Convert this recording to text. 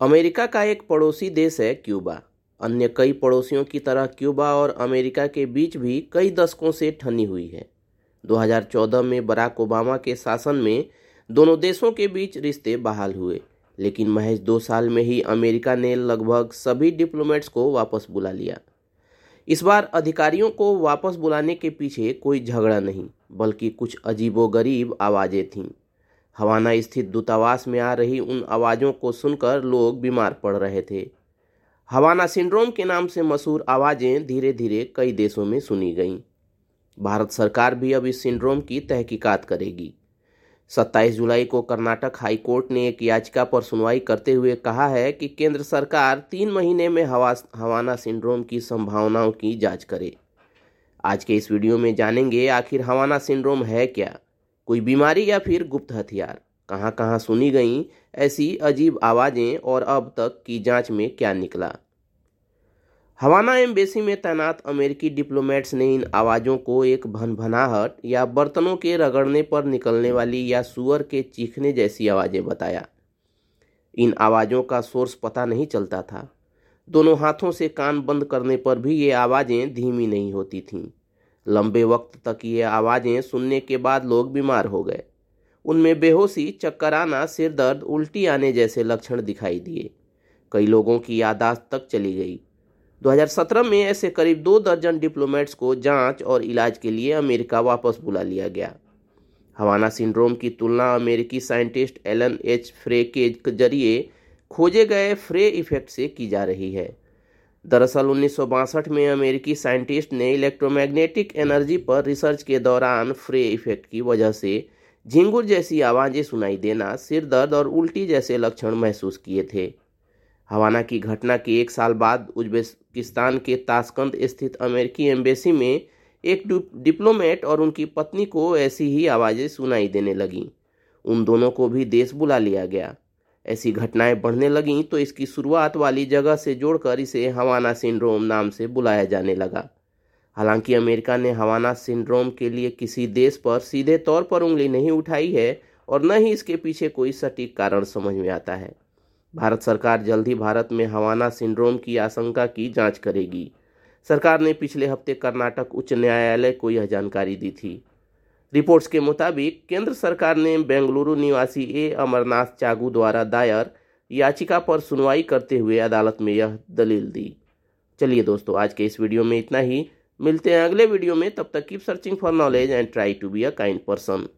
America का एक पड़ोसी देश है क्यूबा। अन्य कई पड़ोसियों की तरह क्यूबा और अमेरिका के बीच भी कई दशकों से ठनी हुई है। 2014 में बराक ओबामा के शासन में दोनों देशों के बीच रिश्ते बहाल हुए, लेकिन महज दो साल में ही अमेरिका ने लगभग सभी डिप्लोमेट्स को वापस बुला लिया। इस बार अधिकारियों को वापस बुलाने के पीछे कोई झगड़ा नहीं, बल्कि कुछ अजीबोगरीब आवाज़ें थीं। हवाना स्थित दूतावास में आ रही उन आवाज़ों को सुनकर लोग बीमार पड़ रहे थे। हवाना सिंड्रोम के नाम से मशहूर आवाज़ें धीरे धीरे कई देशों में सुनी गईं। भारत सरकार भी अब इस सिंड्रोम की तहकीकात करेगी। 27 जुलाई को कर्नाटक हाई कोर्ट ने एक याचिका पर सुनवाई करते हुए कहा है कि केंद्र सरकार तीन महीने में हवा, हवाना सिंड्रोम की संभावनाओं की जाँच करे। आज के इस वीडियो में जानेंगे आखिर हवाना सिंड्रोम है क्या। कोई बीमारी या फिर गुप्त हथियार? कहाँ कहाँ सुनी गई ऐसी अजीब आवाज़ें और अब तक की जाँच में क्या निकला? हवाना एम्बेसी में तैनात अमेरिकी डिप्लोमेट्स ने इन आवाज़ों को एक भनभनाहट या बर्तनों के रगड़ने पर निकलने वाली या सुअर के चीखने जैसी आवाज़ें बताया। इन आवाज़ों का सोर्स पता नहीं चलता था। दोनों हाथों से कान बंद करने पर भी ये आवाज़ें धीमी नहीं होती थीं। लंबे वक्त तक ये आवाज़ें सुनने के बाद लोग बीमार हो गए। उनमें बेहोशी चक्कर आना सिर दर्द, उल्टी आने जैसे लक्षण दिखाई दिए। कई लोगों की यादाश्त तक चली गई। 2017 में ऐसे करीब दो दर्जन डिप्लोमेट्स को जाँच और इलाज के लिए अमेरिका वापस बुला लिया गया। हवाना सिंड्रोम की तुलना अमेरिकी साइंटिस्ट एलन एच फ्रे के ज़रिए खोजे गए फ्रे इफ़ेक्ट से की जा रही है। दरअसल उन्नीस सौ बासठ में अमेरिकी साइंटिस्ट ने इलेक्ट्रोमैग्नेटिक एनर्जी पर रिसर्च के दौरान फ्रे इफ़ेक्ट की वजह से झिंगुर जैसी आवाज़ें सुनाई देना, सिर दर्द और उल्टी जैसे लक्षण महसूस किए थे। हवाना की घटना के एक साल बाद उज्बेकिस्तान के ताशकंद स्थित अमेरिकी एम्बेसी में एक डिप्लोमेट और उनकी पत्नी को ऐसी ही आवाज़ें सुनाई देने लगीं। उन दोनों को भी देश बुला लिया गया। ऐसी घटनाएँ बढ़ने लगीं तो इसकी शुरुआत वाली जगह से जोड़कर इसे हवाना सिंड्रोम नाम से बुलाया जाने लगा। हालाँकि अमेरिका ने हवाना सिंड्रोम के लिए किसी देश पर सीधे तौर पर उंगली नहीं उठाई है और न ही इसके पीछे कोई सटीक कारण समझ में आता है। भारत सरकार जल्द ही भारत में हवाना सिंड्रोम की आशंका की जाँच करेगी। सरकार ने पिछले हफ़्ते कर्नाटक उच्च न्यायालय को यह जानकारी दी थी। रिपोर्ट्स के मुताबिक, केंद्र सरकार ने बेंगलुरु निवासी ए. अमरनाथ चागू द्वारा दायर याचिका पर सुनवाई करते हुए अदालत में यह दलील दी। चलिए दोस्तों, आज के इस वीडियो में इतना ही। मिलते हैं अगले वीडियो में। तब तक keep searching for knowledge and try to be a kind person